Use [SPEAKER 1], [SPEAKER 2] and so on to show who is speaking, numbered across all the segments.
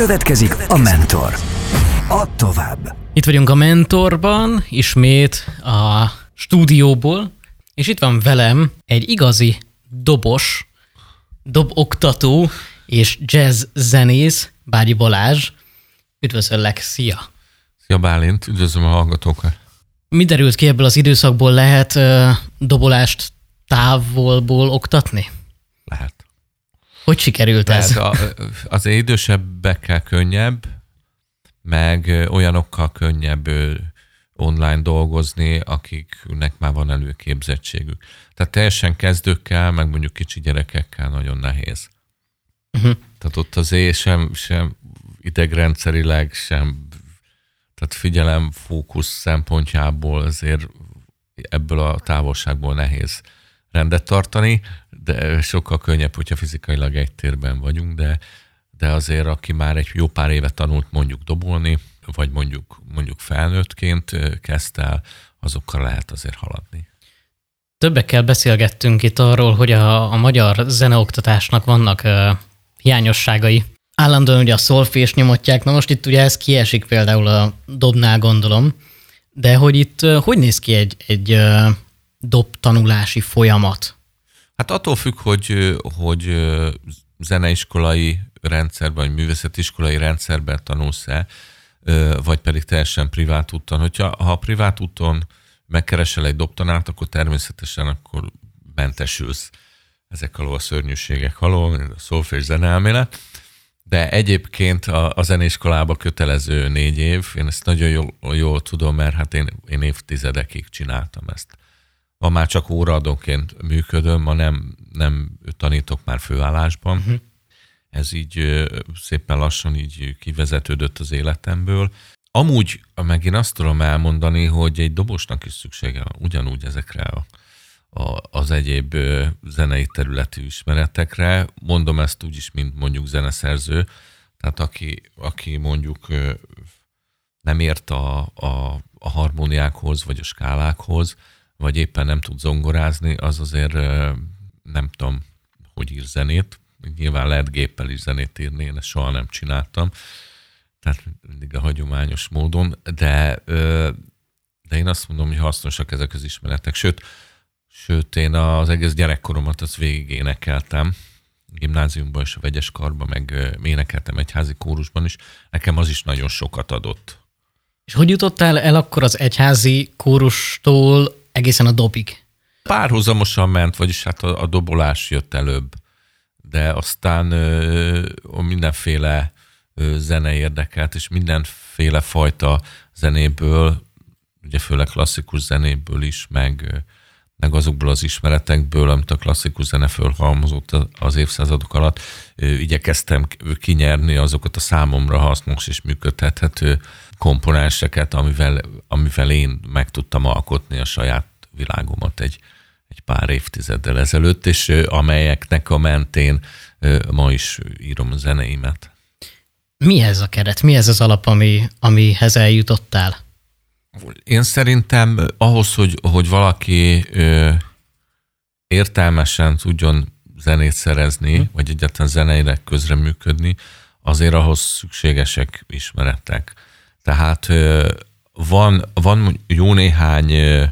[SPEAKER 1] Következik a Mentor. Add tovább.
[SPEAKER 2] Itt vagyunk a Mentorban, ismét a stúdióból, és itt van velem egy igazi dobos, doboktató és jazz zenész, Bágyi Balázs. Üdvözöllek, szia!
[SPEAKER 3] Szia Bálint, üdvözlöm a hallgatókat.
[SPEAKER 2] Mi derült ki ebből az időszakból? Lehet uh, dobolást távolból oktatni?
[SPEAKER 3] Lehet.
[SPEAKER 2] Hogy sikerült ez?
[SPEAKER 3] Lehet, a, az idősebbekkel könnyebb, meg olyanokkal könnyebb online dolgozni, akiknek már van előképzettségük. Tehát teljesen kezdőkkel, meg mondjuk kicsi gyerekekkel nagyon nehéz. Uh-huh. Tehát ott azért sem, sem idegrendszerileg, sem tehát figyelem fókusz szempontjából azért ebből a távolságból nehéz rendet tartani, de sokkal könnyebb, hogyha fizikailag egy térben vagyunk, de, de azért aki már egy jó pár éve tanult mondjuk dobolni, vagy mondjuk, mondjuk felnőttként kezdte el, azokkal lehet azért haladni.
[SPEAKER 2] Többekkel beszélgettünk itt arról, hogy a, a magyar zeneoktatásnak vannak uh, hiányosságai. Állandóan ugye a szolfés nyomotják, na most itt ugye ez kiesik például a dobnál gondolom, de hogy itt uh, hogy néz ki egy, egy uh, dobtanulási folyamat?
[SPEAKER 3] Hát attól függ, hogy, hogy zeneiskolai rendszerben, vagy művészetiskolai rendszerben tanulsz-e, vagy pedig teljesen privát úton. Hogyha ha privát úton megkeresel egy dobtanárt, akkor természetesen akkor mentesülsz ezek alól a szörnyűségek alól, a szolfés zeneelmélet. De egyébként a, a zenéiskolába kötelező négy év, én ezt nagyon jól, jól tudom, mert hát én, én évtizedekig csináltam ezt. Ma már csak óraadóként működöm, ma nem, nem tanítok már főállásban. Uh-huh. Ez így szépen lassan így kivezetődött az életemből. Amúgy meg én azt tudom elmondani, hogy egy dobosnak is szüksége van ugyanúgy ezekre a, a, az egyéb zenei területi ismeretekre. Mondom ezt úgy is, mint mondjuk zeneszerző. Tehát aki, aki mondjuk nem ért a, a, a harmóniákhoz, vagy a skálákhoz, vagy éppen nem tud zongorázni, az azért nem tudom, hogy ír zenét. Nyilván lehet géppel is zenét írni, én ezt soha nem csináltam. Tehát mindig a hagyományos módon, de, de én azt mondom, hogy hasznosak ezek az ismeretek. Sőt, sőt én az egész gyerekkoromat azt végig énekeltem, gimnáziumban és a vegyes karban, meg énekeltem egy házi kórusban is. Nekem az is nagyon sokat adott.
[SPEAKER 2] És hogy jutottál el akkor az egyházi kórustól egészen a dobig?
[SPEAKER 3] Párhuzamosan ment, vagyis hát a, a dobolás jött előbb, de aztán ö, mindenféle ö, zene érdekelt, és mindenféle fajta zenéből, ugye főleg klasszikus zenéből is, meg, meg azokból az ismeretekből, amit a klasszikus zene fölhalmozott az évszázadok alatt, igyekeztem kinyerni azokat a számomra hasznos és működtethető komponenseket, amivel, amivel én meg tudtam alkotni a saját világomat egy, egy pár évtizeddel ezelőtt, és amelyeknek a mentén ma is írom a zeneimet.
[SPEAKER 2] Mi ez a keret? Mi ez az alap, ami, amihez eljutottál?
[SPEAKER 3] Én szerintem ahhoz, hogy, hogy valaki ö, értelmesen tudjon zenét szerezni, hm. vagy egyáltalán zeneileg közreműködni, azért ahhoz szükségesek ismeretek. Tehát ö, van, van jó néhány ö,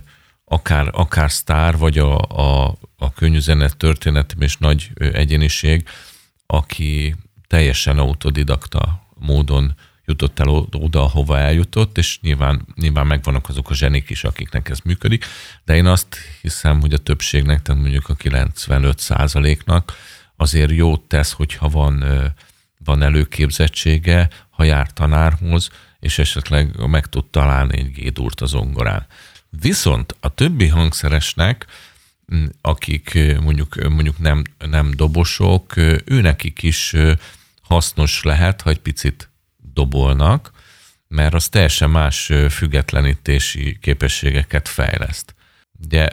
[SPEAKER 3] akár, akár sztár, vagy a, a, a könnyűzenet történetem és nagy egyéniség, aki teljesen autodidakta módon jutott el oda, ahova eljutott, és nyilván, nyilván megvannak azok a zsenik is, akiknek ez működik, de én azt hiszem, hogy a többségnek, tehát mondjuk a 95 százaléknak azért jót tesz, hogyha van, van előképzettsége, ha jár tanárhoz, és esetleg meg tud találni egy gédúrt az ongorán. Viszont a többi hangszeresnek, akik mondjuk, mondjuk nem, nem dobosok, ő nekik is hasznos lehet, ha egy picit dobolnak, mert az teljesen más függetlenítési képességeket fejleszt. Ugye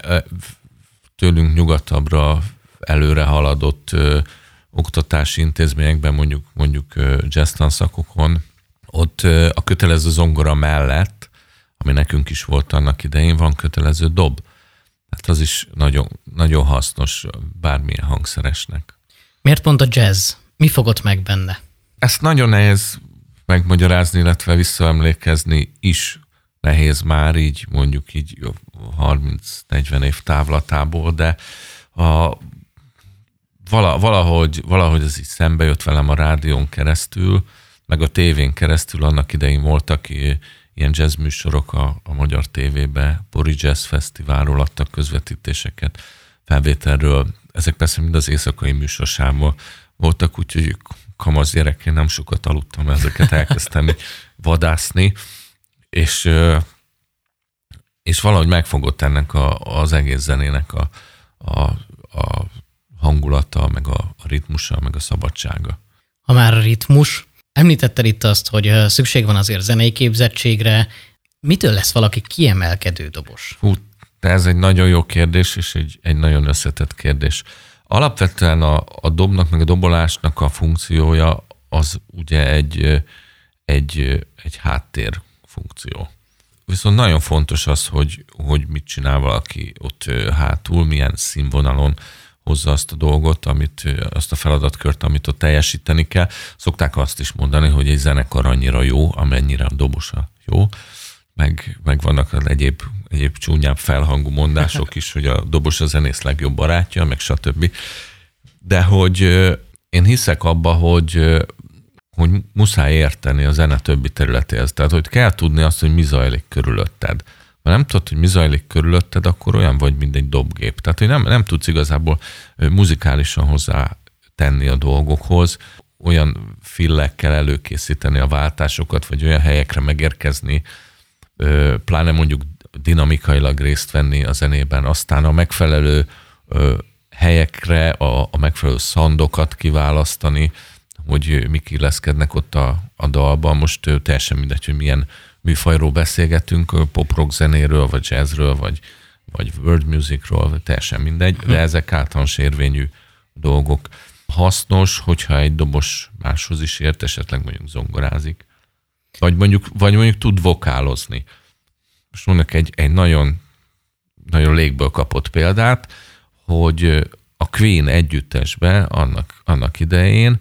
[SPEAKER 3] tőlünk nyugatabbra előre haladott ö, oktatási intézményekben, mondjuk, mondjuk jazz tanszakokon, ott ö, a kötelező zongora mellett ami nekünk is volt annak idején, van kötelező dob. Hát az is nagyon, nagyon hasznos bármilyen hangszeresnek.
[SPEAKER 2] Miért pont a jazz? Mi fogott meg benne?
[SPEAKER 3] Ezt nagyon nehéz megmagyarázni, illetve visszaemlékezni is nehéz már így mondjuk így 30-40 év távlatából, de a, valahogy, valahogy ez így szembe jött velem a rádión keresztül, meg a tévén keresztül annak idején voltak ilyen jazz műsorok a, a magyar tévébe, Pori Jazz Fesztiválról adtak közvetítéseket, felvételről. Ezek persze mind az éjszakai műsorsában voltak, úgyhogy kamasz gyerekként nem sokat aludtam, ezeket elkezdtem vadászni, és, és valahogy megfogott ennek a, az egész zenének a, a, a hangulata, meg a, a ritmusa, meg a szabadsága.
[SPEAKER 2] Ha már a ritmus, említetted itt azt, hogy szükség van azért zenei képzettségre. Mitől lesz valaki kiemelkedő dobos?
[SPEAKER 3] Hú, de ez egy nagyon jó kérdés, és egy, egy nagyon összetett kérdés. Alapvetően a, a dobnak, meg a dobolásnak a funkciója az ugye egy, egy, egy háttér funkció. Viszont nagyon fontos az, hogy, hogy mit csinál valaki ott hátul, milyen színvonalon hozza azt a dolgot, amit, azt a feladatkört, amit ott teljesíteni kell. Szokták azt is mondani, hogy egy zenekar annyira jó, amennyire a dobosa jó, meg, meg vannak az egyéb, egyéb csúnyább felhangú mondások is, hogy a dobos a zenész legjobb barátja, meg stb. De hogy én hiszek abba, hogy hogy muszáj érteni a zene többi területéhez. Tehát, hogy kell tudni azt, hogy mi zajlik körülötted. Ha nem tudod, hogy mi zajlik körülötted, akkor olyan vagy, mint egy dobgép. Tehát, hogy nem, nem tudsz igazából muzikálisan hozzá tenni a dolgokhoz, olyan fillekkel előkészíteni a váltásokat, vagy olyan helyekre megérkezni, pláne mondjuk dinamikailag részt venni a zenében, aztán a megfelelő helyekre a, a megfelelő szandokat kiválasztani, hogy mik illeszkednek ott a, a dalban. Most teljesen mindegy, hogy milyen műfajról beszélgetünk, pop-rock zenéről, vagy jazzről, vagy, vagy world musicról, teljesen mindegy, de ezek általános érvényű dolgok. Hasznos, hogyha egy dobos máshoz is ért, esetleg mondjuk zongorázik, vagy mondjuk, vagy mondjuk tud vokálozni. Most mondok egy, egy nagyon, nagyon légből kapott példát, hogy a Queen együttesbe annak, annak idején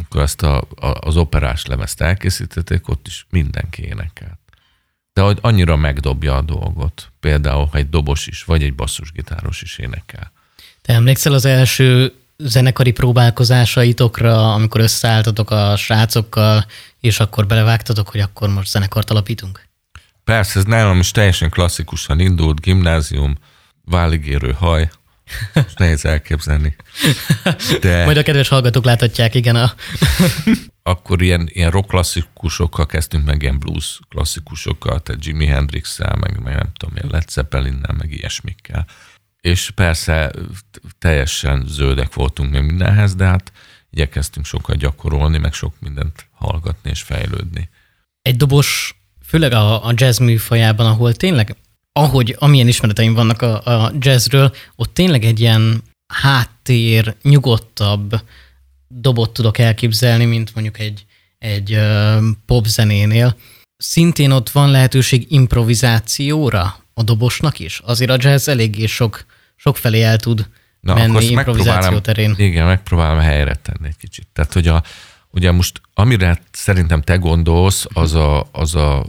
[SPEAKER 3] amikor azt a, a, az operás lemezt elkészítették, ott is mindenki énekelt. De hogy annyira megdobja a dolgot, például, ha egy dobos is, vagy egy basszusgitáros is énekel.
[SPEAKER 2] Te emlékszel az első zenekari próbálkozásaitokra, amikor összeálltatok a srácokkal, és akkor belevágtatok, hogy akkor most zenekart alapítunk?
[SPEAKER 3] Persze, ez nálam is teljesen klasszikusan indult, gimnázium, váligérő haj, most nehéz elképzelni.
[SPEAKER 2] De... Majd a kedves hallgatók láthatják, igen. A...
[SPEAKER 3] Akkor ilyen, ilyen rock klasszikusokkal kezdtünk meg, ilyen blues klasszikusokkal, tehát Jimi Hendrix-szel, meg, meg nem tudom, ilyen Led Zeppelin-nel, meg ilyesmikkel. És persze teljesen zöldek voltunk még mindenhez, de hát igyekeztünk sokat gyakorolni, meg sok mindent hallgatni és fejlődni.
[SPEAKER 2] Egy dobos, főleg a, a jazz műfajában, ahol tényleg ahogy amilyen ismereteim vannak a, a jazzről, ott tényleg egy ilyen háttér, nyugodtabb dobot tudok elképzelni, mint mondjuk egy, egy popzenénél. Szintén ott van lehetőség improvizációra a dobosnak is. Azért a jazz eléggé sok, sok felé el tud Na, menni improvizáció terén.
[SPEAKER 3] Igen, megpróbálom helyre tenni egy kicsit. Tehát, hogy a, ugye most amire szerintem te gondolsz, az a, az a,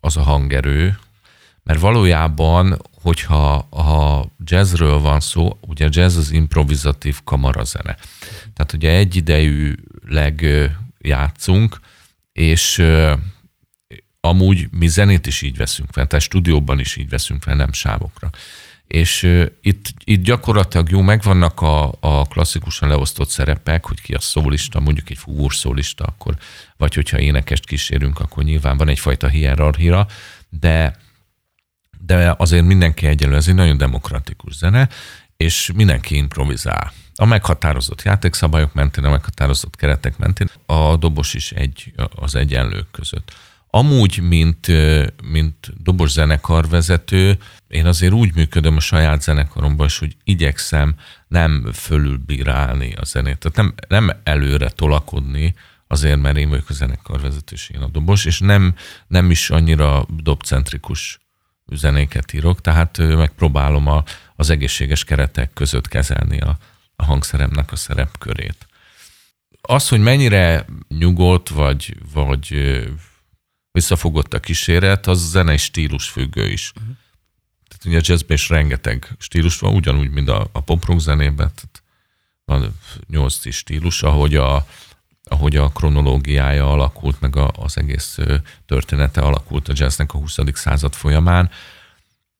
[SPEAKER 3] az a hangerő, mert valójában, hogyha ha jazzről van szó, ugye jazz az improvizatív kamarazene. Tehát ugye egyidejűleg játszunk, és amúgy mi zenét is így veszünk fel, tehát stúdióban is így veszünk fel, nem sávokra. És itt, itt gyakorlatilag jó, megvannak a, a klasszikusan leosztott szerepek, hogy ki a szólista, mondjuk egy fúvós szólista, akkor, vagy hogyha énekest kísérünk, akkor nyilván van egyfajta hierarchia, de de azért mindenki egyelő, ez egy nagyon demokratikus zene, és mindenki improvizál. A meghatározott játékszabályok mentén, a meghatározott keretek mentén, a dobos is egy az egyenlők között. Amúgy, mint, mint dobos zenekarvezető, én azért úgy működöm a saját zenekaromban is, hogy igyekszem nem fölülbírálni a zenét. Tehát nem, nem előre tolakodni, azért, mert én vagyok a zenekarvezető, és én a dobos, és nem, nem is annyira dobcentrikus zenéket írok, tehát megpróbálom a, az egészséges keretek között kezelni a, a hangszeremnek a szerepkörét. Az, hogy mennyire nyugodt, vagy, vagy visszafogott a kíséret, az zenei stílus függő is. Uh-huh. Tehát ugye a jazzben is rengeteg stílus van, ugyanúgy, mint a, a pop rock zenében. Tehát van nyolc stílus, ahogy a, ahogy a kronológiája alakult, meg a, az egész története alakult a jazznek a 20. század folyamán.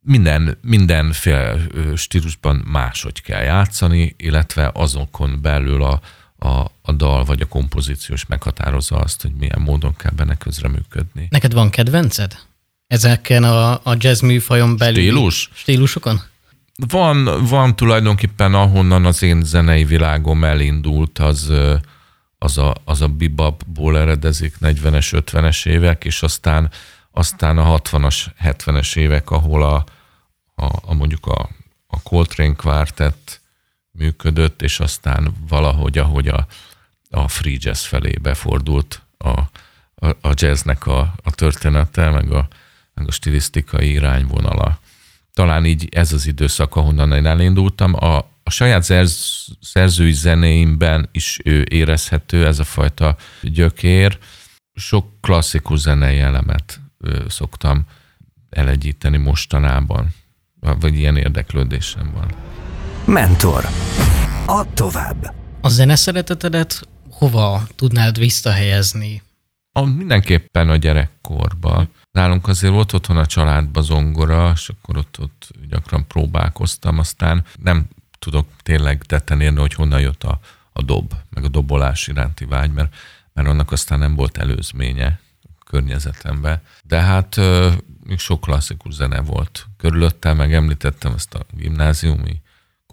[SPEAKER 3] Minden, mindenféle stílusban máshogy kell játszani, illetve azokon belül a, a, a dal vagy a kompozíciós meghatározza azt, hogy milyen módon kell benne közreműködni.
[SPEAKER 2] Neked van kedvenced? Ezeken a, a jazz műfajon belül
[SPEAKER 3] Stílus?
[SPEAKER 2] stílusokon?
[SPEAKER 3] Van, van tulajdonképpen, ahonnan az én zenei világom elindult, az, az a, az a bebopból eredezik 40-es, 50-es évek, és aztán, aztán a 60-as, 70-es évek, ahol a, a, a mondjuk a, a Coltrane Quartet működött, és aztán valahogy, ahogy a, a free jazz felé befordult a, a, a jazznek a, a története, meg a, meg a stilisztikai irányvonala. Talán így ez az időszak, ahonnan én elindultam. A, a saját szerz, szerzői zenéimben is ő érezhető ez a fajta gyökér. Sok klasszikus zenei elemet szoktam elegyíteni mostanában, vagy ilyen érdeklődésem van.
[SPEAKER 1] Mentor. Add tovább.
[SPEAKER 2] A zene szeretetedet hova tudnád visszahelyezni?
[SPEAKER 3] A, mindenképpen a gyerekkorba. Nálunk azért volt otthon a családba zongora, és akkor ott, ott gyakran próbálkoztam, aztán nem tudok tényleg tetten érni, hogy honnan jött a, a dob, meg a dobolás iránti vágy, mert, mert annak aztán nem volt előzménye a környezetemben. De hát még sok klasszikus zene volt körülöttem, meg említettem ezt a gimnáziumi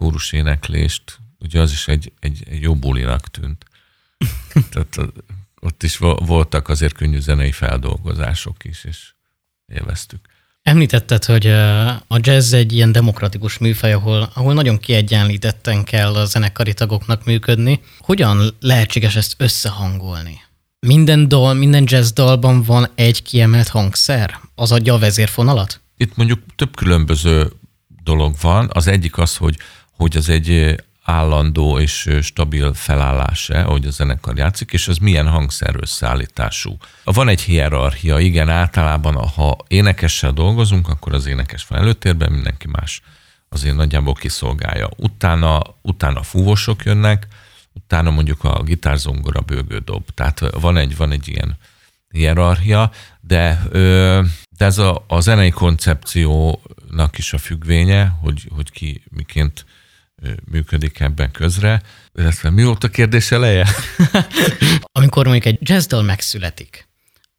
[SPEAKER 3] kórus éneklést, ugye az is egy, egy, egy jó bulinak tűnt. Tehát ott is voltak azért könnyű zenei feldolgozások is, és élveztük.
[SPEAKER 2] Említetted, hogy a jazz egy ilyen demokratikus műfaj, ahol, ahol nagyon kiegyenlítetten kell a zenekari tagoknak működni. Hogyan lehetséges ezt összehangolni? Minden dal, minden jazz dalban van egy kiemelt hangszer? Az adja a vezérfonalat?
[SPEAKER 3] Itt mondjuk több különböző dolog van. Az egyik az, hogy, hogy az egy állandó és stabil felállása, hogy a zenekar játszik, és az milyen hangszer összeállítású. Van egy hierarchia, igen, általában ha énekessel dolgozunk, akkor az énekes van előtérben, mindenki más azért nagyjából kiszolgálja. Utána, utána fúvosok jönnek, utána mondjuk a gitárzongora bőgő dob. Tehát van egy, van egy ilyen hierarchia, de, de ez a, a zenei koncepciónak is a függvénye, hogy, hogy ki miként működik ebben közre. Illetve mi volt a kérdés eleje?
[SPEAKER 2] Amikor mondjuk egy jazzdal megszületik,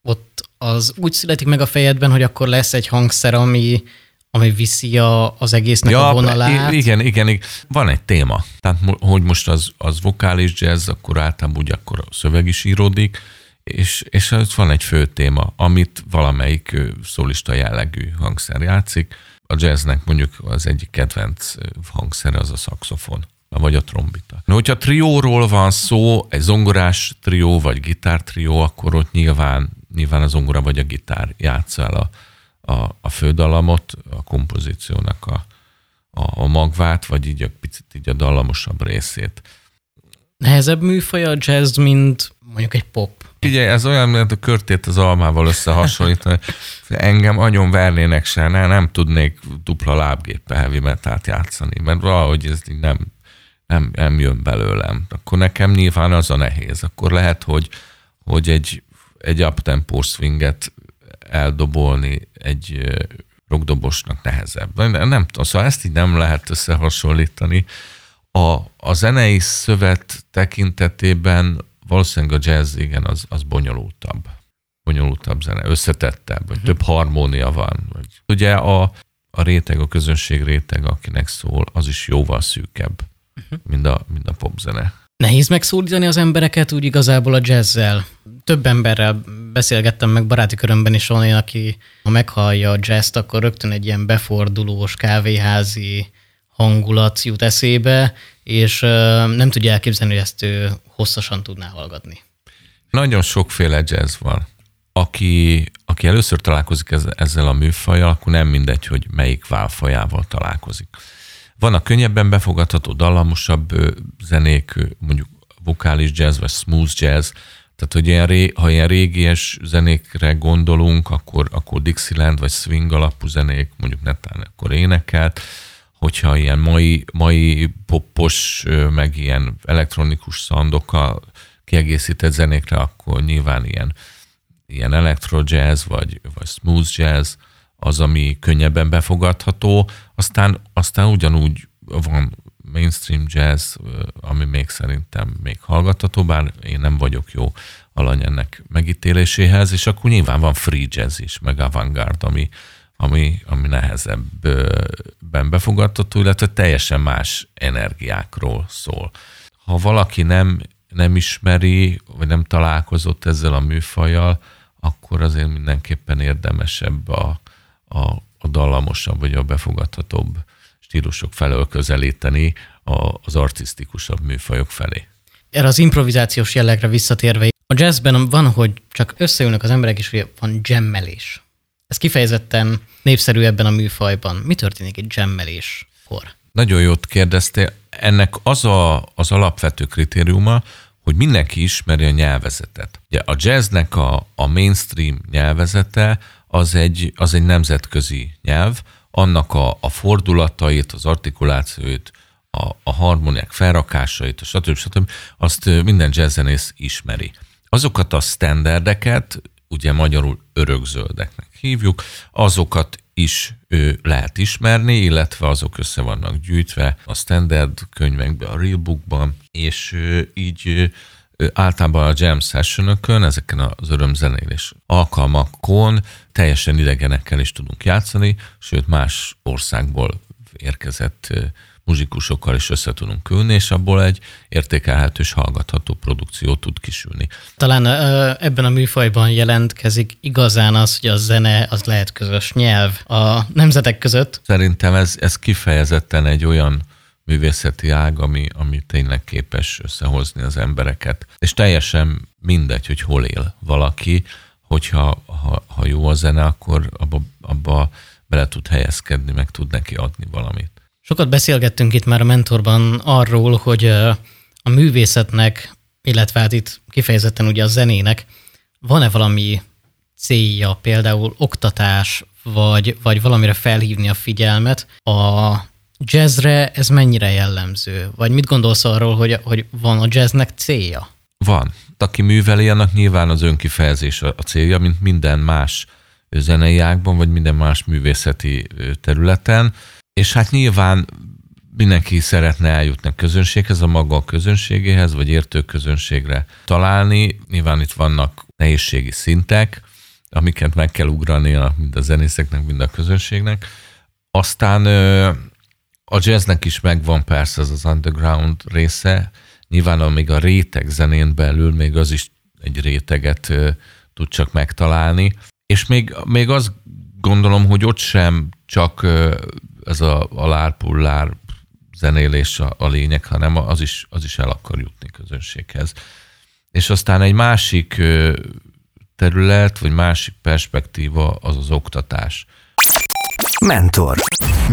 [SPEAKER 2] ott az úgy születik meg a fejedben, hogy akkor lesz egy hangszer, ami, ami viszi a, az egésznek ja, a vonalát.
[SPEAKER 3] Igen, igen, igen. Van egy téma. Tehát, hogy most az, az vokális jazz, akkor általában úgy akkor a szöveg is íródik, és, és ott van egy fő téma, amit valamelyik szólista jellegű hangszer játszik a jazznek mondjuk az egyik kedvenc hangszere az a szaxofon vagy a trombita. No, hogyha trióról van szó, egy zongorás trió, vagy gitártrió, akkor ott nyilván, nyilván a zongora vagy a gitár játsza el a, a, a fődalamot, a kompozíciónak a, a, a magvát, vagy így a picit így a dallamosabb részét.
[SPEAKER 2] Nehezebb műfaj a jazz, mint mondjuk egy pop
[SPEAKER 3] Ugye ez olyan, mint a körtét az almával összehasonlítani. Engem agyon vernének se, ne, nem tudnék dupla lábgéppel heavy metalt játszani, mert valahogy ez így nem, nem, nem jön belőlem. Akkor nekem nyilván az a nehéz. Akkor lehet, hogy, hogy egy, egy uptempo swinget eldobolni egy rockdobosnak nehezebb. Nem, nem tudom, szóval ezt így nem lehet összehasonlítani. A, a zenei szövet tekintetében valószínűleg a jazz, igen, az, az bonyolultabb. Bonyolultabb zene, összetettebb, vagy több harmónia van. Vagy. Ugye a, a réteg, a közönség réteg, akinek szól, az is jóval szűkebb, uh-huh. mint, a, mint a popzene.
[SPEAKER 2] Nehéz megszólítani az embereket úgy igazából a jazzzel. Több emberrel beszélgettem meg baráti körömben is olyan, aki ha meghallja a jazzt, akkor rögtön egy ilyen befordulós, kávéházi hangulat jut eszébe, és nem tudja elképzelni, hogy ezt ő hosszasan tudná hallgatni.
[SPEAKER 3] Nagyon sokféle jazz van. Aki, aki először találkozik ezzel a műfajjal, akkor nem mindegy, hogy melyik válfajával találkozik. Van a könnyebben befogadható, dallamosabb zenék, mondjuk vokális jazz, vagy smooth jazz, tehát, hogy ilyen ré, ha ilyen régies zenékre gondolunk, akkor, akkor Dixieland vagy swing alapú zenék, mondjuk netán akkor énekelt, hogyha ilyen mai, mai popos, meg ilyen elektronikus szandokkal kiegészített zenékre, akkor nyilván ilyen, ilyen electro jazz, vagy, vagy smooth jazz, az, ami könnyebben befogadható, aztán, aztán ugyanúgy van mainstream jazz, ami még szerintem még hallgatható, bár én nem vagyok jó alany ennek megítéléséhez, és akkor nyilván van free jazz is, meg avantgard, ami, ami, ami nehezebben befogadható, illetve teljesen más energiákról szól. Ha valaki nem, nem ismeri, vagy nem találkozott ezzel a műfajjal, akkor azért mindenképpen érdemesebb a, a, a dallamosabb, vagy a befogadhatóbb stílusok felől közelíteni az artisztikusabb műfajok felé.
[SPEAKER 2] Erre az improvizációs jellegre visszatérve, a jazzben van, hogy csak összeülnek az emberek, és van jammelés. Ez kifejezetten népszerű ebben a műfajban. Mi történik egy jammeléskor?
[SPEAKER 3] Nagyon jót kérdeztél. Ennek az a, az alapvető kritériuma, hogy mindenki ismeri a nyelvezetet. Ugye a jazznek a, a mainstream nyelvezete az egy, az egy nemzetközi nyelv, annak a, a fordulatait, az artikulációit, a, a harmóniák felrakásait, stb. stb. azt minden jazzzenész ismeri. Azokat a standardeket, ugye magyarul örökzöldeknek hívjuk, azokat is ő, lehet ismerni, illetve azok össze vannak gyűjtve a standard könyvekben, a real bookban, és így általában a jam sessionökön, ezeken az örömzenélés alkalmakon teljesen idegenekkel is tudunk játszani, sőt más országból érkezett muzsikusokkal is össze tudunk ülni, és abból egy értékelhető és hallgatható produkció tud kisülni.
[SPEAKER 2] Talán ebben a műfajban jelentkezik igazán az, hogy a zene az lehet közös nyelv a nemzetek között.
[SPEAKER 3] Szerintem ez, ez kifejezetten egy olyan művészeti ág, ami, ami tényleg képes összehozni az embereket. És teljesen mindegy, hogy hol él valaki, hogyha ha, ha jó a zene, akkor abba, abba bele tud helyezkedni, meg tud neki adni valamit.
[SPEAKER 2] Sokat beszélgettünk itt már a mentorban arról, hogy a művészetnek, illetve hát itt kifejezetten ugye a zenének van-e valami célja, például oktatás, vagy, vagy valamire felhívni a figyelmet. A jazzre ez mennyire jellemző? Vagy mit gondolsz arról, hogy, hogy van a jazznek célja?
[SPEAKER 3] Van. Aki műveli, annak nyilván az önkifejezés a célja, mint minden más zenei ágban, vagy minden más művészeti területen. És hát nyilván mindenki szeretne eljutni a közönséghez, a maga közönségéhez, vagy értő közönségre találni. Nyilván itt vannak nehézségi szintek, amiket meg kell ugrani a, mind a zenészeknek, mind a közönségnek. Aztán a jazznek is megvan persze ez az underground része, nyilván amíg a réteg zenén belül még az is egy réteget tud csak megtalálni, és még, még azt gondolom, hogy ott sem csak ez a, a lárpullár zenélés a, a lényeg, hanem az is, az is el akar jutni közönséghez. És aztán egy másik terület, vagy másik perspektíva az az oktatás.
[SPEAKER 1] Mentor.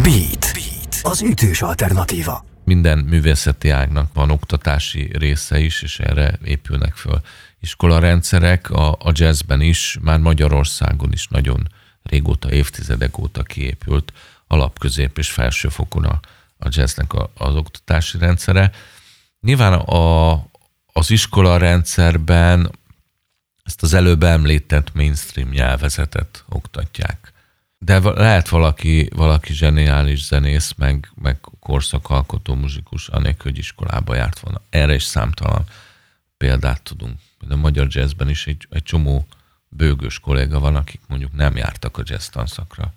[SPEAKER 1] Beat. Beat. Az ütős alternatíva.
[SPEAKER 3] Minden művészeti ágnak van oktatási része is, és erre épülnek föl iskolarendszerek. A, a jazzben is, már Magyarországon is nagyon régóta, évtizedek óta kiépült alapközép és felsőfokon a, a jazznek a, az oktatási rendszere. Nyilván a, az iskola rendszerben ezt az előbb említett mainstream nyelvezetet oktatják. De lehet valaki, valaki zseniális zenész, meg, meg korszakalkotó muzsikus, anélkül, hogy iskolába járt volna. Erre is számtalan példát tudunk. De a magyar jazzben is egy, egy csomó bőgős kolléga van, akik mondjuk nem jártak a jazz tanszakra.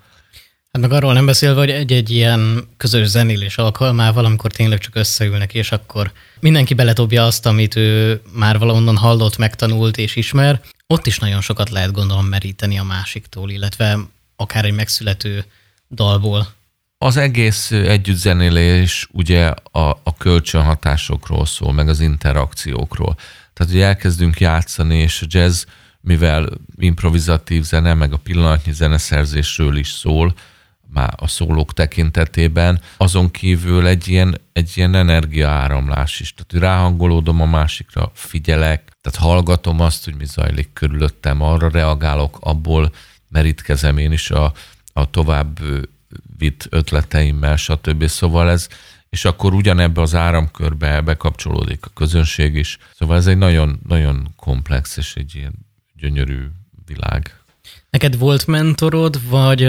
[SPEAKER 2] Hát meg arról nem beszélve, hogy egy-egy ilyen közös zenélés alkalmával, amikor tényleg csak összeülnek, és akkor mindenki beletobja azt, amit ő már valahonnan hallott, megtanult és ismer, ott is nagyon sokat lehet gondolom meríteni a másiktól, illetve akár egy megszülető dalból.
[SPEAKER 3] Az egész együttzenélés ugye a, a kölcsönhatásokról szól, meg az interakciókról. Tehát, hogy elkezdünk játszani, és a jazz, mivel improvizatív zene, meg a pillanatnyi zeneszerzésről is szól, már a szólók tekintetében, azon kívül egy ilyen, egy ilyen energiaáramlás is. Tehát ráhangolódom a másikra, figyelek, tehát hallgatom azt, hogy mi zajlik körülöttem, arra reagálok, abból merítkezem én is a, a tovább vitt ötleteimmel, stb. Szóval ez, és akkor ugyanebbe az áramkörbe bekapcsolódik a közönség is. Szóval ez egy nagyon, nagyon komplex és egy ilyen gyönyörű világ.
[SPEAKER 2] Neked volt mentorod, vagy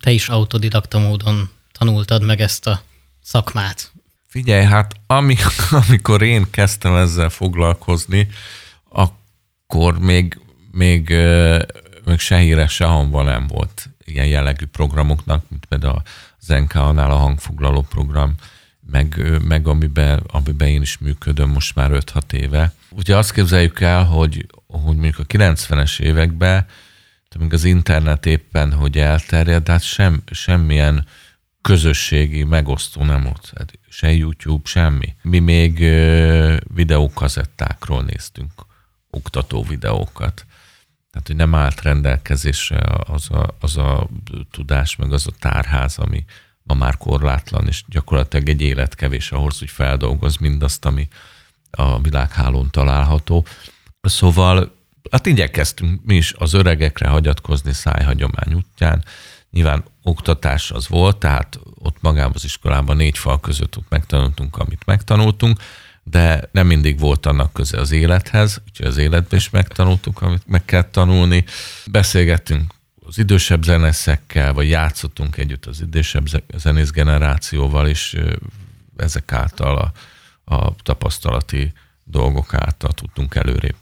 [SPEAKER 2] te is autodidakta módon tanultad meg ezt a szakmát?
[SPEAKER 3] Figyelj, hát amikor én kezdtem ezzel foglalkozni, akkor még, még, még se híres, se hangban nem volt ilyen jellegű programoknak, mint például az NK-nál a hangfoglaló program, meg, meg amiben, amiben én is működöm most már 5-6 éve. Ugye azt képzeljük el, hogy, hogy mondjuk a 90-es években, még az internet éppen, hogy elterjed, de hát sem, semmilyen közösségi megosztó nem volt. Hát se YouTube, semmi. Mi még videókazettákról néztünk, oktató videókat. Tehát, hogy nem állt rendelkezésre az a, az a tudás, meg az a tárház, ami ma már korlátlan, és gyakorlatilag egy élet kevés ahhoz, hogy feldolgoz mindazt, ami a világhálón található. Szóval hát igyekeztünk mi is az öregekre hagyatkozni szájhagyomány útján. Nyilván oktatás az volt, tehát ott magában az iskolában négy fal között ott megtanultunk, amit megtanultunk, de nem mindig volt annak köze az élethez, úgyhogy az életben is megtanultuk, amit meg kell tanulni. Beszélgettünk az idősebb zenészekkel, vagy játszottunk együtt az idősebb zenész generációval, és ezek által a, a tapasztalati dolgok által tudtunk előrébb.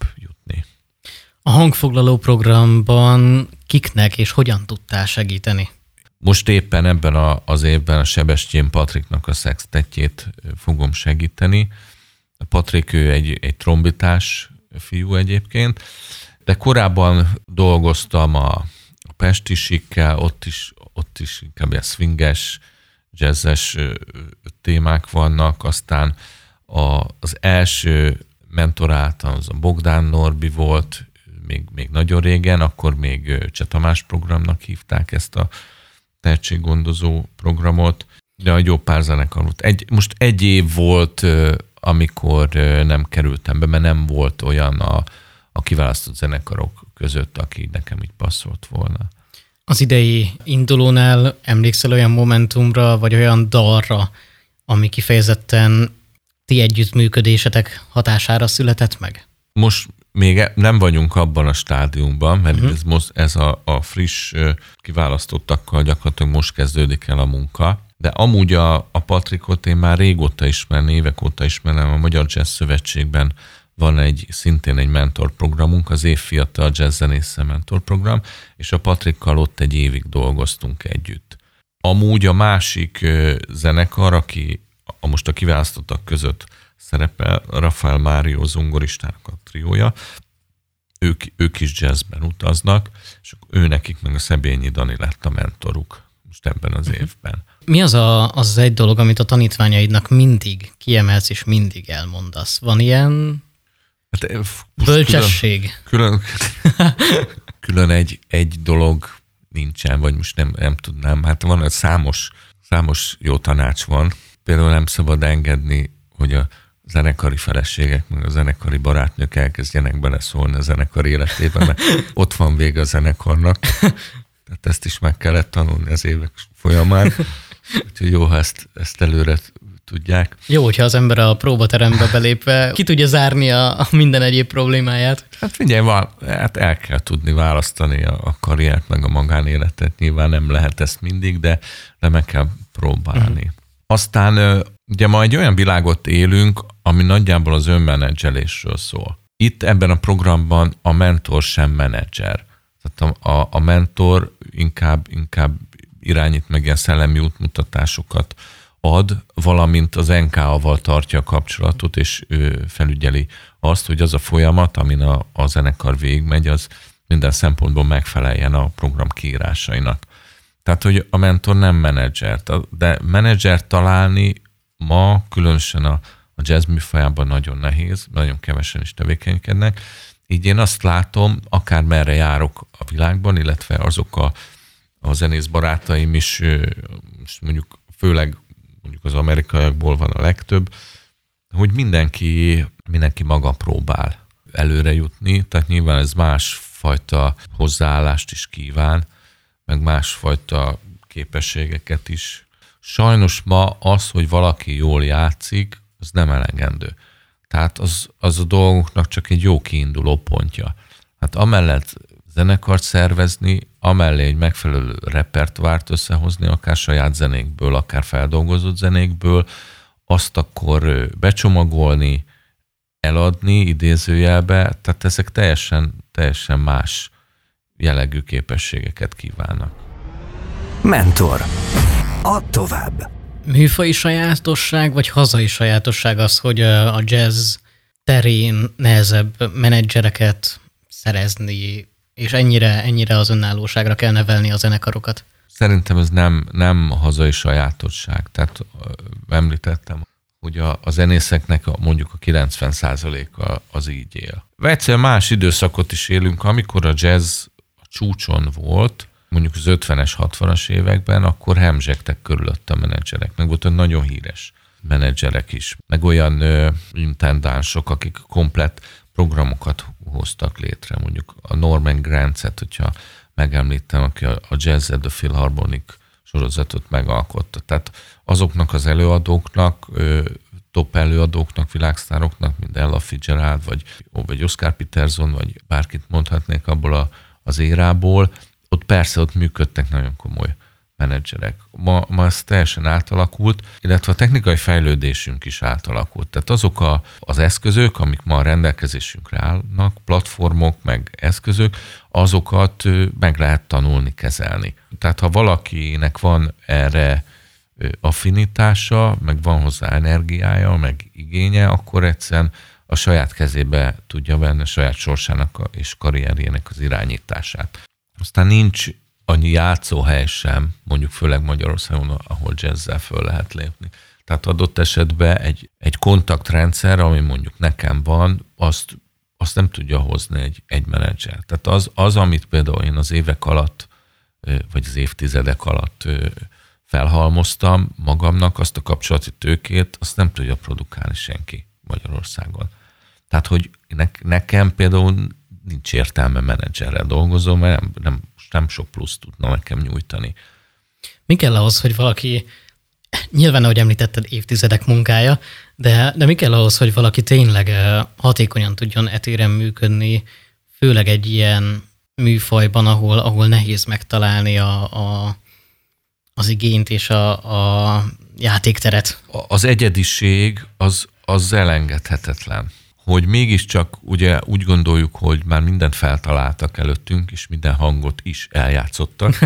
[SPEAKER 2] A hangfoglaló programban kiknek és hogyan tudtál segíteni?
[SPEAKER 3] Most éppen ebben a, az évben a Sebestyén Patriknak a szextetjét fogom segíteni. Patrik ő egy, egy trombitás fiú egyébként, de korábban dolgoztam a, a Pestisikkel, ott is, ott is inkább ilyen swinges, jazzes témák vannak, aztán a, az első mentoráltam, az a Bogdán Norbi volt, még, még nagyon régen, akkor még Cseh Tamás programnak hívták ezt a tehetséggondozó programot, de a jó pár zenekar volt. Egy, most egy év volt, amikor nem kerültem be, mert nem volt olyan a, a kiválasztott zenekarok között, aki nekem így passzolt volna.
[SPEAKER 2] Az idei indulónál emlékszel olyan momentumra, vagy olyan dalra, ami kifejezetten ti együttműködésetek hatására született meg?
[SPEAKER 3] Most még e- nem vagyunk abban a stádiumban, mert uh-huh. ez, most, ez a, a friss kiválasztottakkal gyakorlatilag most kezdődik el a munka, de amúgy a, a Patrikot én már régóta ismerem, évek óta ismerem, a Magyar Jazz Szövetségben van egy szintén egy mentorprogramunk, az év fiatal jazz zenésze mentorprogram, és a Patrikkal ott egy évig dolgoztunk együtt. Amúgy a másik zenekar, aki a most a kiválasztottak között szerepel Rafael Mário zongoristának a triója, ők, ők is jazzben utaznak, és ő nekik meg a Szebényi Dani lett a mentoruk most ebben az uh-huh. évben.
[SPEAKER 2] Mi az a, az egy dolog, amit a tanítványaidnak mindig kiemelsz és mindig elmondasz? Van ilyen hát, eh, bölcsesség?
[SPEAKER 3] Külön, külön, külön egy, egy dolog nincsen, vagy most nem, nem tudnám. Hát van, hogy számos, számos jó tanács van. Például nem szabad engedni, hogy a zenekari feleségek, meg a zenekari barátnők elkezdjenek beleszólni a zenekar életében, mert ott van vége a zenekarnak. Tehát ezt is meg kellett tanulni az évek folyamán. Úgyhogy jó, ha ezt, ezt előre tudják.
[SPEAKER 2] Jó, hogyha az ember a próbaterembe belépve ki tudja zárni a, a minden egyéb problémáját.
[SPEAKER 3] Hát figyelj, van, hát el kell tudni választani a, a karriert meg a magánéletet. Nyilván nem lehet ezt mindig, de, de meg kell próbálni. Uh-huh. Aztán ugye ma egy olyan világot élünk, ami nagyjából az önmenedzselésről szól. Itt ebben a programban a mentor sem menedzser. Tehát a, a, a mentor inkább, inkább irányít meg ilyen szellemi útmutatásokat ad, valamint az NK-val tartja a kapcsolatot, és ő felügyeli azt, hogy az a folyamat, amin a, a zenekar végigmegy, az minden szempontból megfeleljen a program kiírásainak. Tehát, hogy a mentor nem menedzser, de menedzser találni ma, különösen a, a jazz műfajában nagyon nehéz, nagyon kevesen is tevékenykednek. Így én azt látom, akár merre járok a világban, illetve azok a, a zenész barátaim is, mondjuk főleg mondjuk az amerikaiakból van a legtöbb, hogy mindenki, mindenki maga próbál előre jutni, tehát nyilván ez másfajta hozzáállást is kíván, meg másfajta képességeket is. Sajnos ma az, hogy valaki jól játszik, az nem elegendő. Tehát az, az a dolgoknak csak egy jó kiinduló pontja. Hát amellett zenekart szervezni, amellé egy megfelelő repertoárt összehozni, akár saját zenékből, akár feldolgozott zenékből, azt akkor becsomagolni, eladni idézőjelbe, tehát ezek teljesen, teljesen más jellegű képességeket kívánnak.
[SPEAKER 1] Mentor. Add tovább.
[SPEAKER 2] Műfai sajátosság, vagy hazai sajátosság az, hogy a jazz terén nehezebb menedzsereket szerezni, és ennyire, ennyire az önállóságra kell nevelni a zenekarokat?
[SPEAKER 3] Szerintem ez nem, nem hazai sajátosság. Tehát említettem, hogy a, a zenészeknek a, mondjuk a 90%-a az így él. Egyszer más időszakot is élünk, amikor a jazz a csúcson volt, mondjuk az 50-es, 60-as években, akkor hemzsegtek körülött a menedzserek. Meg volt nagyon híres menedzserek is, meg olyan ö, intendánsok, akik komplet programokat hoztak létre. Mondjuk a Norman Grantzet, hogyha megemlítem, aki a, a Jazz at the Philharmonic sorozatot megalkotta. Tehát azoknak az előadóknak, top előadóknak, világsztároknak, mint Ella Fitzgerald, vagy, vagy Oscar Peterson, vagy bárkit mondhatnék abból a, az érából, ott persze ott működtek nagyon komoly menedzserek. Ma, ma ez teljesen átalakult, illetve a technikai fejlődésünk is átalakult. Tehát azok a, az eszközök, amik ma a rendelkezésünkre állnak, platformok, meg eszközök, azokat meg lehet tanulni, kezelni. Tehát ha valakinek van erre affinitása, meg van hozzá energiája, meg igénye, akkor egyszerűen a saját kezébe tudja venni a saját sorsának és karrierjének az irányítását. Aztán nincs annyi játszóhely sem, mondjuk főleg Magyarországon, ahol jazzzel föl lehet lépni. Tehát adott esetben egy, egy kontaktrendszer, ami mondjuk nekem van, azt, azt nem tudja hozni egy, egy menedzser. Tehát az, az, amit például én az évek alatt, vagy az évtizedek alatt felhalmoztam magamnak, azt a kapcsolati tőkét, azt nem tudja produkálni senki Magyarországon. Tehát, hogy ne, nekem például nincs értelme menedzserrel dolgozom, mert nem, nem, nem sok plusz tudna nekem nyújtani.
[SPEAKER 2] Mi kell ahhoz, hogy valaki, nyilván, ahogy említetted, évtizedek munkája, de, de mi kell ahhoz, hogy valaki tényleg hatékonyan tudjon etéren működni, főleg egy ilyen műfajban, ahol, ahol nehéz megtalálni a, a, az igényt és a, a játékteret?
[SPEAKER 3] Az egyediség az, az elengedhetetlen hogy mégiscsak ugye úgy gondoljuk, hogy már mindent feltaláltak előttünk, és minden hangot is eljátszottak,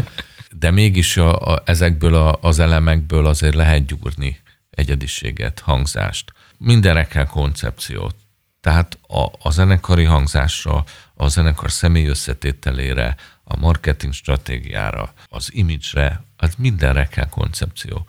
[SPEAKER 3] de mégis a, a, ezekből a, az elemekből azért lehet gyúrni egyediséget, hangzást. Mindenre kell koncepciót. Tehát a, a zenekari hangzásra, a zenekar személy összetételére, a marketing stratégiára, az imidzsre, az mindenre kell koncepció.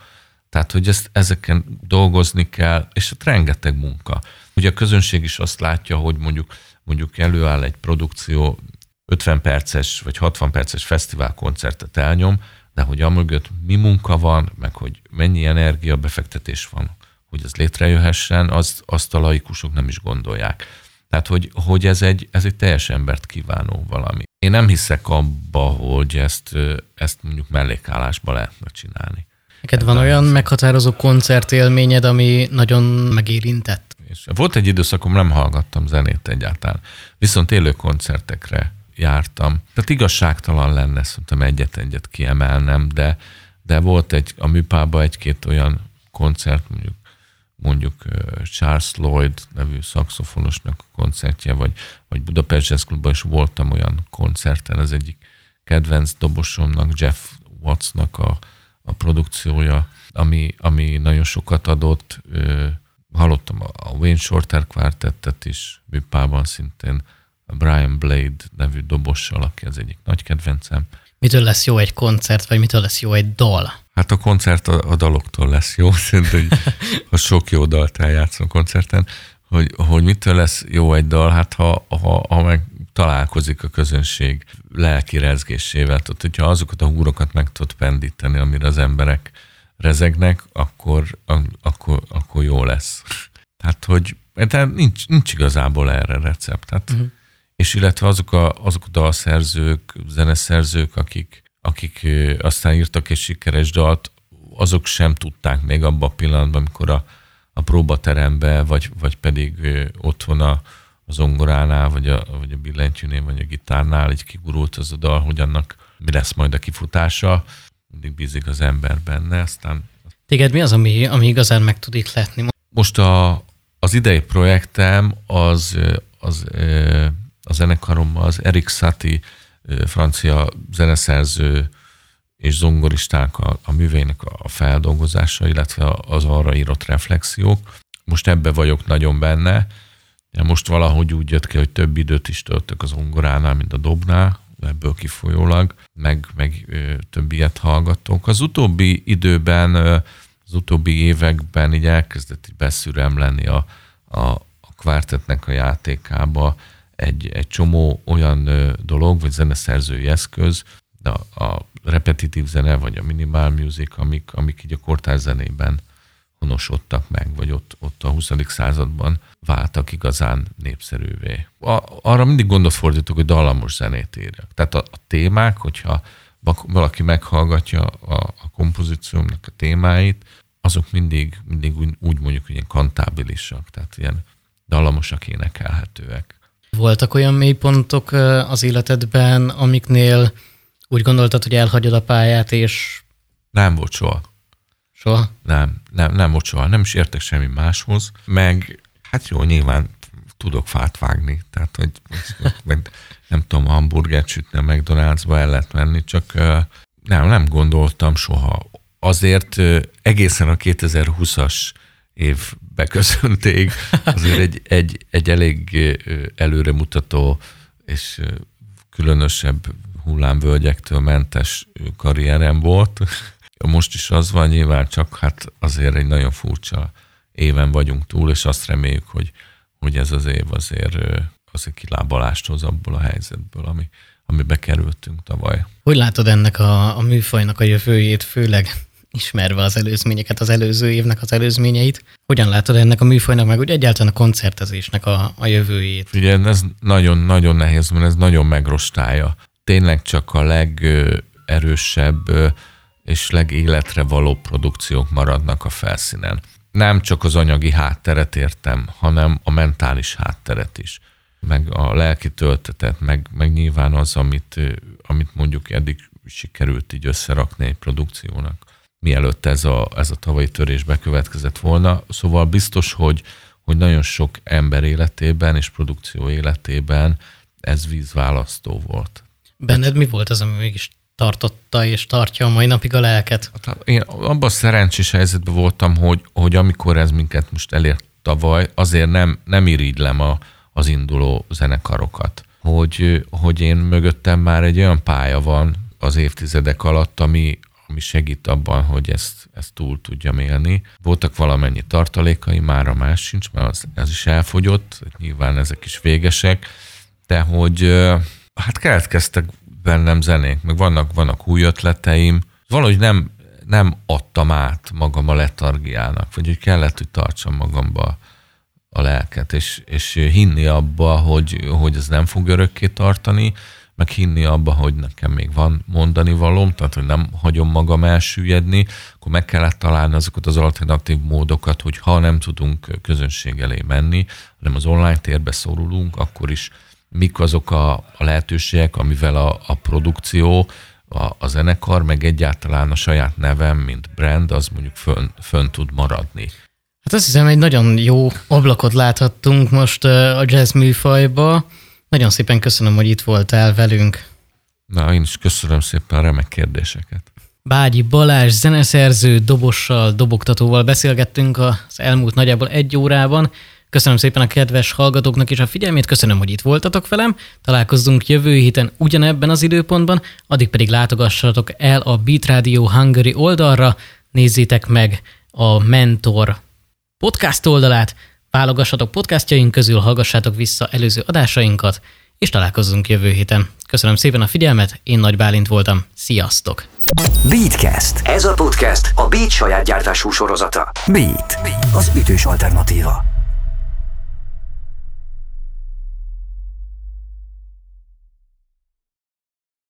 [SPEAKER 3] Tehát, hogy ezt, ezeken dolgozni kell, és ott rengeteg munka. Ugye a közönség is azt látja, hogy mondjuk, mondjuk előáll egy produkció, 50 perces vagy 60 perces fesztivál koncertet elnyom, de hogy amögött mi munka van, meg hogy mennyi energia befektetés van, hogy ez létrejöhessen, azt, azt a laikusok nem is gondolják. Tehát, hogy, hogy ez, egy, ez egy teljes embert kívánó valami. Én nem hiszek abba, hogy ezt, ezt mondjuk mellékállásba lehetne csinálni.
[SPEAKER 2] Neked van olyan meghatározó koncertélményed, ami nagyon megérintett?
[SPEAKER 3] És volt egy időszakom, nem hallgattam zenét egyáltalán, viszont élő koncertekre jártam. Tehát igazságtalan lenne szerintem egyet-egyet kiemelnem, de, de volt egy, a műpában egy-két olyan koncert, mondjuk mondjuk Charles Lloyd nevű szakszofonosnak a koncertje, vagy, vagy Budapest Jazz Clubban is voltam olyan koncerten, az egyik kedvenc dobosomnak, Jeff Wattsnak a, a produkciója, ami, ami nagyon sokat adott. Hallottam a Wayne Shorter kvártettet is, Műpában szintén, a Brian Blade nevű dobossal, aki az egyik nagy kedvencem.
[SPEAKER 2] Mitől lesz jó egy koncert, vagy mitől lesz jó egy dal?
[SPEAKER 3] Hát a koncert a, a daloktól lesz jó, szerintem, hogy ha sok jó dalt eljátszom koncerten, hogy, hogy mitől lesz jó egy dal, hát ha, ha, ha meg talál, találkozik a közönség lelki rezgésével. Tehát, hogyha azokat a húrokat meg tudod pendíteni, amire az emberek rezegnek, akkor, akkor, akkor jó lesz. Tehát, hogy tehát nincs, nincs igazából erre recept. Tehát, uh-huh. És illetve azok a, azok a dalszerzők, zeneszerzők, akik, akik aztán írtak egy sikeres dalt, azok sem tudták még abban a pillanatban, amikor a, a próbaterembe, vagy, vagy pedig otthon a, a zongoránál, vagy a, vagy a billentyűnél, vagy a gitárnál így kigurult az a dal, hogy annak mi lesz majd a kifutása. Mindig bízik az ember benne, aztán...
[SPEAKER 2] Téged mi az, ami, ami igazán meg tud itt letni?
[SPEAKER 3] Most a, az idei projektem az, az a zenekarommal az Erik Satie, francia zeneszerző és zongoristák a, a művének a feldolgozása, illetve az arra írott reflexiók. Most ebbe vagyok nagyon benne. Most valahogy úgy jött ki, hogy több időt is töltök az zongoránál, mint a dobnál, ebből kifolyólag, meg, meg több ilyet hallgatok. Az utóbbi időben, az utóbbi években így elkezdett így beszűrem lenni a, a, a kvártetnek a játékába egy, egy csomó olyan dolog, vagy zeneszerzői eszköz, a, a repetitív zene, vagy a minimal music, amik, amik így a kortárs zenében honosodtak meg, vagy ott, ott a 20. században váltak igazán népszerűvé. A, arra mindig gondot fordítok, hogy dallamos zenét írjak. Tehát a, a témák, hogyha valaki meghallgatja a, a kompozíciómnak a témáit, azok mindig, mindig úgy, úgy mondjuk, hogy ilyen kantábilisak, tehát ilyen dallamosak, énekelhetőek.
[SPEAKER 2] Voltak olyan mélypontok az életedben, amiknél úgy gondoltad, hogy elhagyod a pályát, és...
[SPEAKER 3] Nem volt soha.
[SPEAKER 2] Soha?
[SPEAKER 3] Nem, nem, nem volt soha. Nem is értek semmi máshoz. Meg, hát jó, nyilván tudok fát vágni, tehát, hogy meg nem tudom, hamburgert sütni McDonald'sba el lehet menni, csak nem, nem gondoltam soha. Azért egészen a 2020-as év beköszönték, azért egy, egy, egy elég előremutató és különösebb hullámvölgyektől mentes karrierem volt. Most is az van, nyilván csak hát azért egy nagyon furcsa éven vagyunk túl, és azt reméljük, hogy, hogy ez az év azért, azért kilábalást hoz abból a helyzetből, ami, amibe kerültünk tavaly.
[SPEAKER 2] Hogy látod ennek a, a műfajnak a jövőjét, főleg ismerve az előzményeket, az előző évnek az előzményeit. Hogyan látod ennek a műfajnak, meg úgy egyáltalán a koncertezésnek a, a jövőjét?
[SPEAKER 3] Ugye ez nagyon-nagyon nehéz, mert ez nagyon megrostálja. Tényleg csak a legerősebb és legéletre való produkciók maradnak a felszínen. Nem csak az anyagi hátteret értem, hanem a mentális hátteret is meg a lelki töltetet, meg, meg nyilván az, amit, amit mondjuk eddig sikerült így összerakni egy produkciónak mielőtt ez a, ez a tavalyi törés bekövetkezett volna. Szóval biztos, hogy, hogy nagyon sok ember életében és produkció életében ez vízválasztó volt.
[SPEAKER 2] Benned mi volt az, ami mégis tartotta és tartja a mai napig a lelket?
[SPEAKER 3] Hát, én abban a szerencsés helyzetben voltam, hogy, hogy amikor ez minket most elért tavaly, azért nem, nem irigylem a, az induló zenekarokat. Hogy, hogy én mögöttem már egy olyan pálya van az évtizedek alatt, ami, ami segít abban, hogy ezt, ezt túl tudjam élni. Voltak valamennyi tartalékai, már a más sincs, mert az, ez is elfogyott, nyilván ezek is végesek, de hogy hát keletkeztek bennem zenék, meg vannak, vannak új ötleteim, valahogy nem, nem adtam át magam a letargiának, vagy hogy kellett, hogy tartsam magamba a lelket, és, és hinni abba, hogy, hogy ez nem fog örökké tartani, meg hinni abba, hogy nekem még van mondani valóm, tehát hogy nem hagyom magam elsüllyedni, akkor meg kellett találni azokat az alternatív módokat, hogy ha nem tudunk közönség elé menni, hanem az online térbe szorulunk, akkor is mik azok a, a lehetőségek, amivel a, a produkció, a, a zenekar, meg egyáltalán a saját nevem, mint brand, az mondjuk fönn, fönn tud maradni.
[SPEAKER 2] Hát azt hiszem, egy nagyon jó ablakot láthattunk most a jazz műfajba. Nagyon szépen köszönöm, hogy itt voltál velünk.
[SPEAKER 3] Na, én is köszönöm szépen a remek kérdéseket.
[SPEAKER 2] Bágyi Balázs zeneszerző, dobossal, dobogtatóval beszélgettünk az elmúlt nagyjából egy órában. Köszönöm szépen a kedves hallgatóknak is a figyelmét, köszönöm, hogy itt voltatok velem. Találkozzunk jövő héten ugyanebben az időpontban, addig pedig látogassatok el a Beat Radio Hungary oldalra, nézzétek meg a Mentor podcast oldalát, Válogassatok podcastjaink közül, hallgassátok vissza előző adásainkat, és találkozzunk jövő héten. Köszönöm szépen a figyelmet, én Nagy Bálint voltam, sziasztok!
[SPEAKER 1] Beatcast.
[SPEAKER 4] Ez a podcast a Beat saját gyártású sorozata.
[SPEAKER 1] Beat. Az ütős alternatíva.